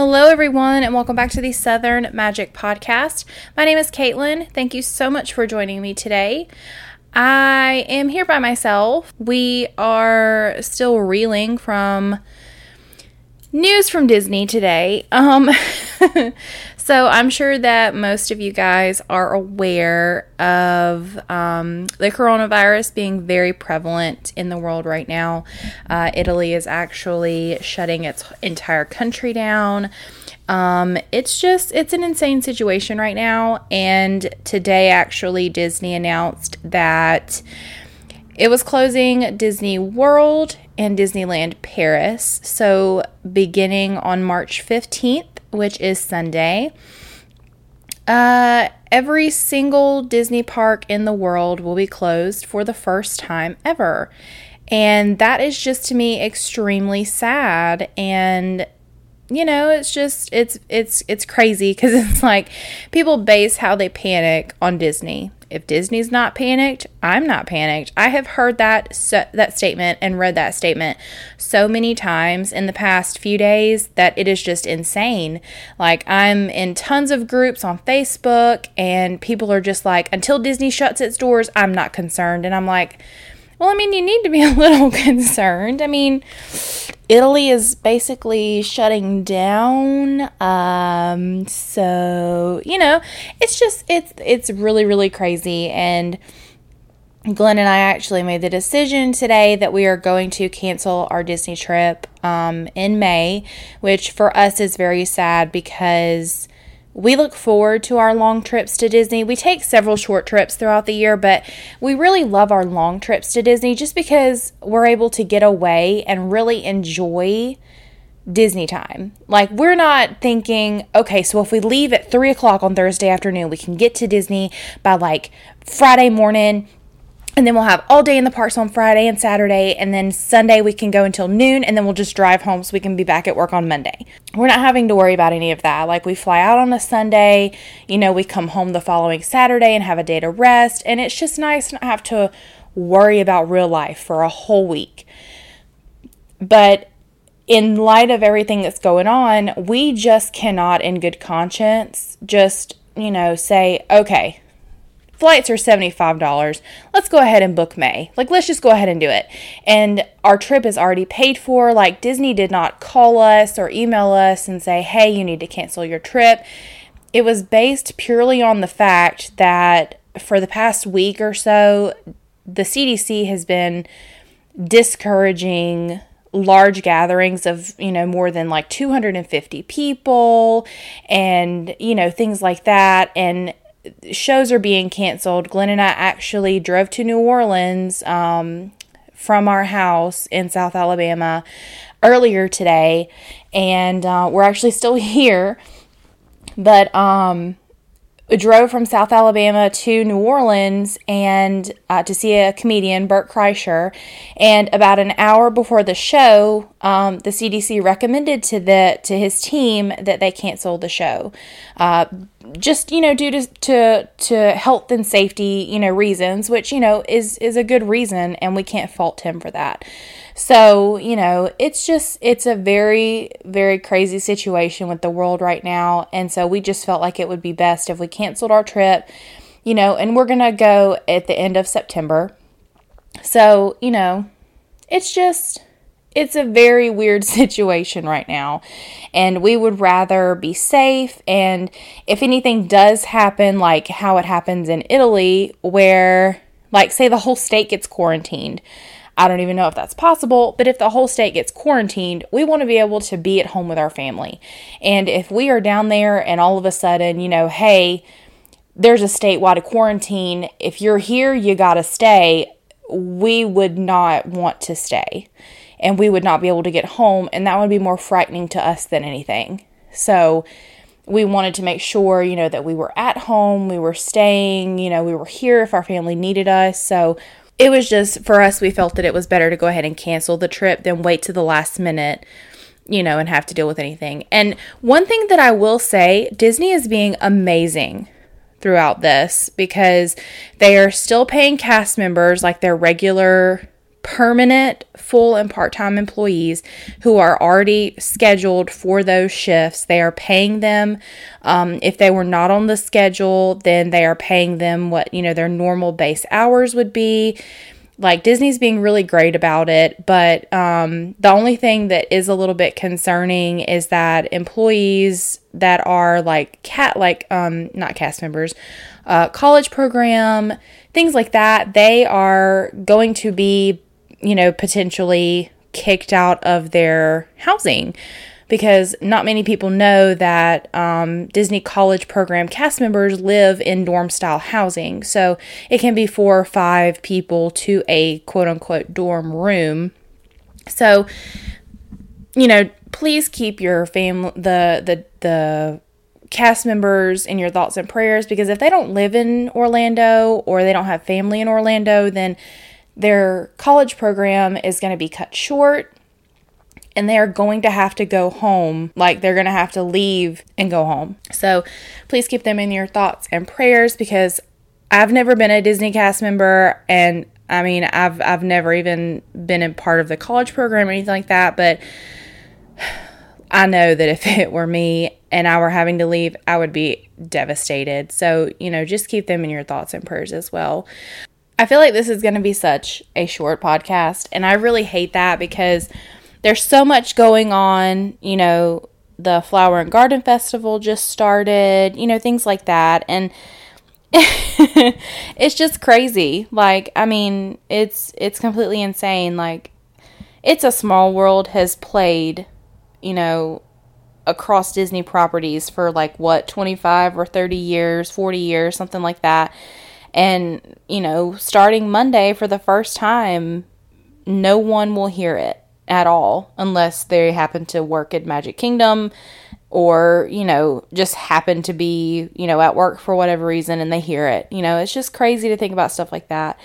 Hello, everyone, and welcome back to the Southern Magic Podcast. My name is Caitlin. Thank you so much for joining me today. I am here by myself. We are still reeling from news from Disney today. Um, so I'm sure that most of you guys are aware of um, the coronavirus being very prevalent in the world right now. Uh, Italy is actually shutting its entire country down. Um, it's just it's an insane situation right now. And today, actually, Disney announced that it was closing Disney World and Disneyland Paris. So, beginning on March 15th, which is Sunday, uh, every single Disney park in the world will be closed for the first time ever. And that is just to me extremely sad. And you know it's just it's it's it's crazy because it's like people base how they panic on disney if disney's not panicked i'm not panicked. I have heard that that statement and read that statement so many times in the past few days that it is just insane. Like i'm in tons of groups on facebook and people are just like until disney shuts its doors i'm not concerned. And i'm like well, I mean, you need to be a little concerned. I mean, Italy is basically shutting down. Um, so, you know, it's just it's it's really really crazy and Glenn and I actually made the decision today that we are going to cancel our Disney trip um, in May, which for us is very sad because we look forward to our long trips to Disney. We take several short trips throughout the year, but we really love our long trips to Disney just because we're able to get away and really enjoy Disney time. Like, we're not thinking, okay, so if we leave at three o'clock on Thursday afternoon, we can get to Disney by like Friday morning and then we'll have all day in the parks on Friday and Saturday, and then Sunday we can go until noon, and then we'll just drive home so we can be back at work on Monday. We're not having to worry about any of that. Like we fly out on a Sunday, you know, we come home the following Saturday and have a day to rest, and it's just nice not have to worry about real life for a whole week. But in light of everything that's going on, we just cannot, in good conscience, just, you know, say, okay, flights are $75. Let's go ahead and book May. Like, let's just go ahead and do it. And our trip is already paid for. Like, Disney did not call us or email us and say, hey, you need to cancel your trip. It was based purely on the fact that for the past week or so, the CDC has been discouraging large gatherings of you know more than like 250 people and you know things like that and shows are being canceled. Glenn and I actually drove to New Orleans um, from our house in South Alabama earlier today, and uh, we're actually still here. But um, drove from South Alabama to New Orleans and uh, to see a comedian, Bert Kreischer. And about an hour before the show, um, the CDC recommended to the to his team that they cancel the show, uh, just you know due to, to to health and safety you know reasons, which you know is is a good reason, and we can't fault him for that. So, you know, it's just, it's a very, very crazy situation with the world right now. And so we just felt like it would be best if we canceled our trip, you know, and we're going to go at the end of September. So, you know, it's just, it's a very weird situation right now. And we would rather be safe. And if anything does happen, like how it happens in Italy, where, like, say the whole state gets quarantined I don't even know if that's possible, but if the whole state gets quarantined, we want to be able to be at home with our family. And if we are down there and all of a sudden, you know, hey, there's a statewide quarantine, if you're here, you got to stay, we would not want to stay. And we would not be able to get home, and that would be more frightening to us than anything. So, we wanted to make sure, you know, that we were at home, we were staying, you know, we were here if our family needed us. So it was just for us, we felt that it was better to go ahead and cancel the trip than wait to the last minute, you know, and have to deal with anything. And one thing that I will say Disney is being amazing throughout this because they are still paying cast members like their regular permanent full and part-time employees who are already scheduled for those shifts. They are paying them um, if they were not on the schedule then they are paying them what you know their normal base hours would be. Like Disney's being really great about it, but um, the only thing that is a little bit concerning is that employees that are like cat, like um, not cast members, uh, college program, things like that, they are going to be, you know, potentially kicked out of their housing because not many people know that um, Disney College Program cast members live in dorm style housing. So it can be four or five people to a quote unquote dorm room. So, you know, please keep your family, the, the, the, cast members in your thoughts and prayers because if they don't live in Orlando or they don't have family in Orlando, then their college program is going to be cut short and they are going to have to go home. Like they're going to have to leave and go home. So please keep them in your thoughts and prayers because I've never been a Disney cast member and I mean I've I've never even been a part of the college program or anything like that, but I know that if it were me and I were having to leave, I would be devastated. So, you know, just keep them in your thoughts and prayers as well. I feel like this is going to be such a short podcast, and I really hate that because there's so much going on, you know, the Flower and Garden Festival just started, you know, things like that. And it's just crazy. Like, I mean, it's it's completely insane. Like It's a Small World has played, you know, across Disney properties for like what, 25 or 30 years, 40 years, something like that. And, you know, starting Monday for the first time, no one will hear it at all unless they happen to work at Magic Kingdom or, you know, just happen to be, you know, at work for whatever reason and they hear it. You know, it's just crazy to think about stuff like that.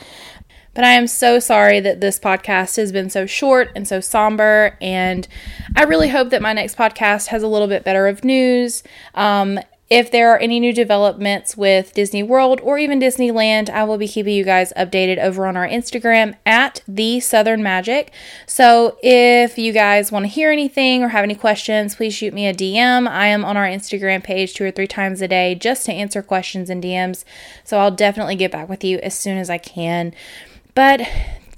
But I am so sorry that this podcast has been so short and so somber. And I really hope that my next podcast has a little bit better of news. Um, if there are any new developments with Disney World or even Disneyland, I will be keeping you guys updated over on our Instagram at the Southern Magic. So if you guys want to hear anything or have any questions, please shoot me a DM. I am on our Instagram page two or three times a day just to answer questions and DMs. So I'll definitely get back with you as soon as I can. But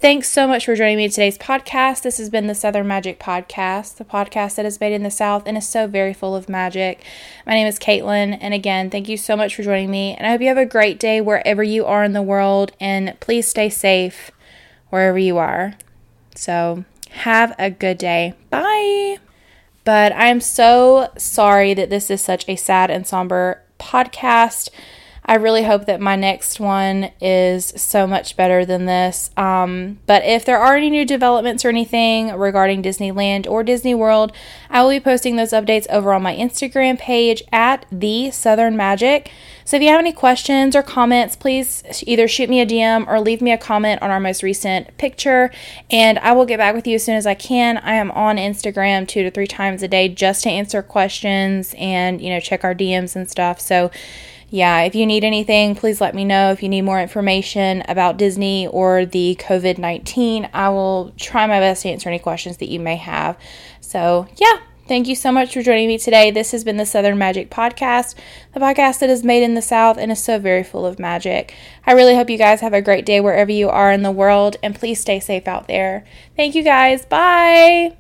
Thanks so much for joining me in today's podcast. This has been the Southern Magic Podcast, the podcast that is made in the South and is so very full of magic. My name is Caitlin, and again, thank you so much for joining me. And I hope you have a great day wherever you are in the world, and please stay safe wherever you are. So, have a good day. Bye. But I am so sorry that this is such a sad and somber podcast. I really hope that my next one is so much better than this. Um, but if there are any new developments or anything regarding Disneyland or Disney World, I will be posting those updates over on my Instagram page at the Southern Magic. So if you have any questions or comments, please either shoot me a DM or leave me a comment on our most recent picture, and I will get back with you as soon as I can. I am on Instagram two to three times a day just to answer questions and you know check our DMs and stuff. So yeah, if you need anything, please let me know. If you need more information about Disney or the COVID 19, I will try my best to answer any questions that you may have. So, yeah, thank you so much for joining me today. This has been the Southern Magic Podcast, the podcast that is made in the South and is so very full of magic. I really hope you guys have a great day wherever you are in the world, and please stay safe out there. Thank you guys. Bye.